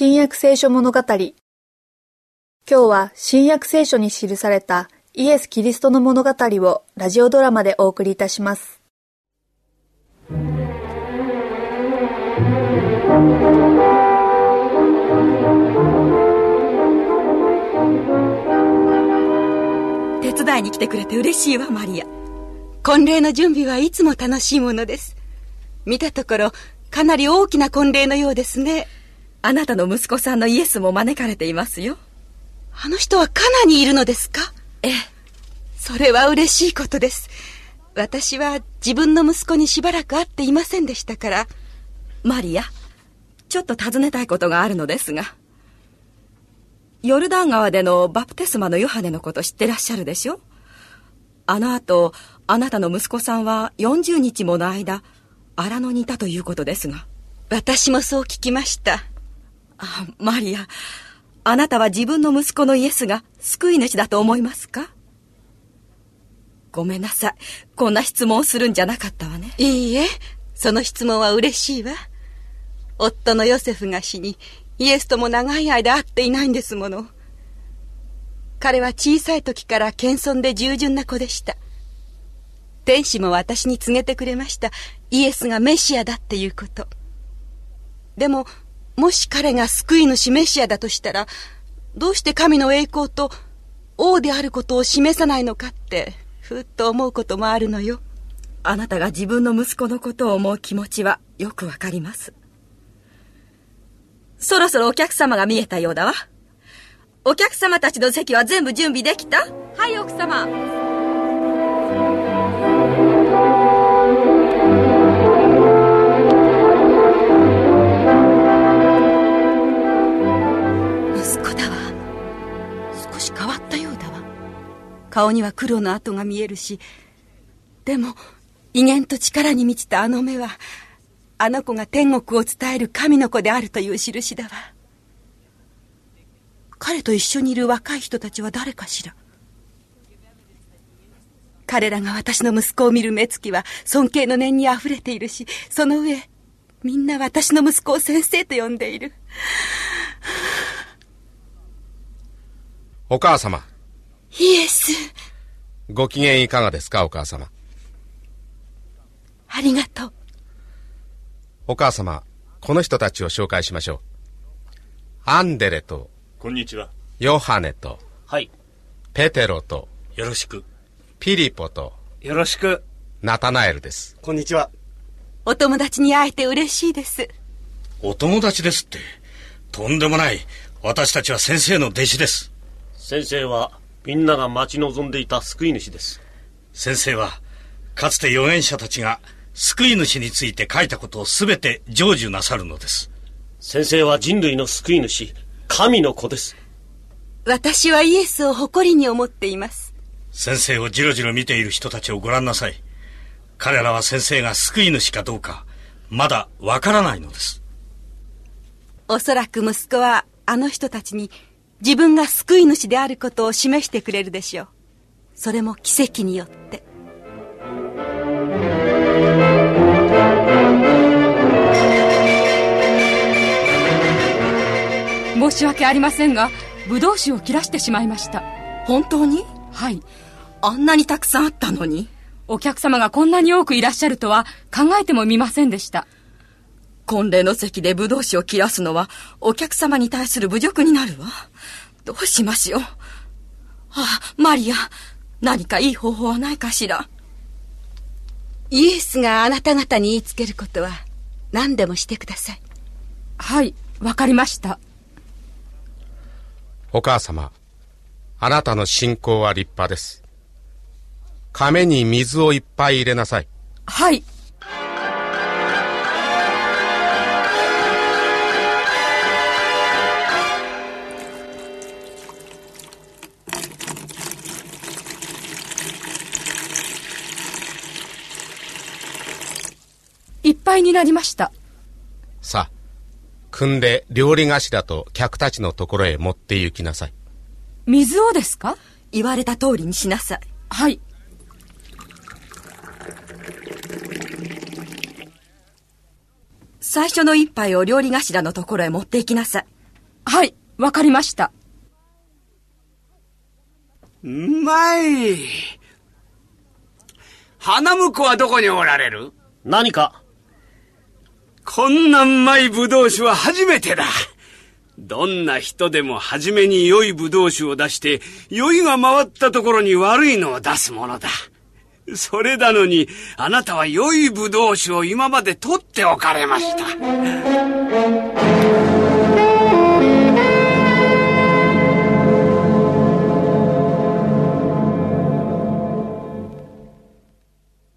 新約聖書物語。今日は新約聖書に記されたイエス・キリストの物語をラジオドラマでお送りいたします。手伝いに来てくれて嬉しいわマリア。婚礼の準備はいつも楽しいものです。見たところかなり大きな婚礼のようですね。あなたの息子さんのイエスも招かれていますよ。あの人はカナにいるのですか？ええ。それは嬉しいことです。私は自分の息子にしばらく会っていませんでしたから。マリア、ちょっと尋ねたいことがあるのですが。ヨルダン川でのバプテスマのヨハネのこと知ってらっしゃるでしょ？あの後、あなたの息子さんは40日もの間、荒野にいたということですが。私もそう聞きました。あ、マリア、あなたは自分の息子のイエスが救い主だと思いますか？ごめんなさい。こんな質問をするんじゃなかったわね。いいえ、その質問は嬉しいわ。夫のヨセフが死に、イエスとも長い間会っていないんですもの。彼は小さい時から謙遜で従順な子でした。天使も私に告げてくれました。イエスがメシアだっていうこと。でも、もし彼が救い主メシアだとしたら、どうして神の栄光と王であることを示さないのかって、ふっと思うこともあるのよ。あなたが自分の息子のことを思う気持ちはよくわかります。そろそろお客様が見えたようだわ。お客様たちの席は全部準備できた？はい、奥様。顔には黒の跡が見えるし、でも、威厳と力に満ちたあの目は、あの子が天国を伝える神の子であるという印だわ。彼と一緒にいる若い人たちは誰かしら彼らが私の息子を見る目つきは尊敬の念に溢れているし、その上、みんな私の息子を先生と呼んでいる。お母様。イエス。ご機嫌いかがですか、お母様？ありがとう。お母様、この人たちを紹介しましょう。アンデレと、こんにちは。ヨハネと、はい。ペテロと、よろしく。ピリポと、よろしく。ナタナエルです。こんにちは。お友達に会えて嬉しいです。お友達ですって。とんでもない。私たちは先生の弟子です。先生はみんなが待ち望んでいた救い主です。先生は、かつて預言者たちが救い主について書いたことを全て成就なさるのです。先生は人類の救い主、神の子です。私はイエスを誇りに思っています。先生をじろじろ見ている人たちをご覧なさい。彼らは先生が救い主かどうか、まだわからないのです。おそらく息子はあの人たちに自分が救い主であることを示してくれるでしょう。それも奇跡によって。申し訳ありませんがブドウ酒を切らしてしまいました。本当に？はい。あんなにたくさんあったのに。お客様がこんなに多くいらっしゃるとは考えてもみませんでした婚礼の席でブドウ酒を切らすのはお客様に対する侮辱になるわどうしましょう。あ、マリア、何かいい方法はないかしら。イエスがあなた方に言いつけることは何でもしてください。はい、わかりました。お母様、あなたの信仰は立派です。亀に水をいっぱい入れなさい。はい。ぱいになりました。さあ汲んで料理頭と客たちのところへ持って行きなさい。水をですか？言われた通りにしなさい。はい。最初の一杯を料理頭のところへ持って行きなさい。はい、わかりました。うまい。花婿はどこにおられる？何か？こんなうまい葡萄酒は初めてだ。どんな人でも初めに良い葡萄酒を出して、酔いが回ったところに悪いのを出すものだ。それなのに、あなたは良い葡萄酒を今まで取っておかれました。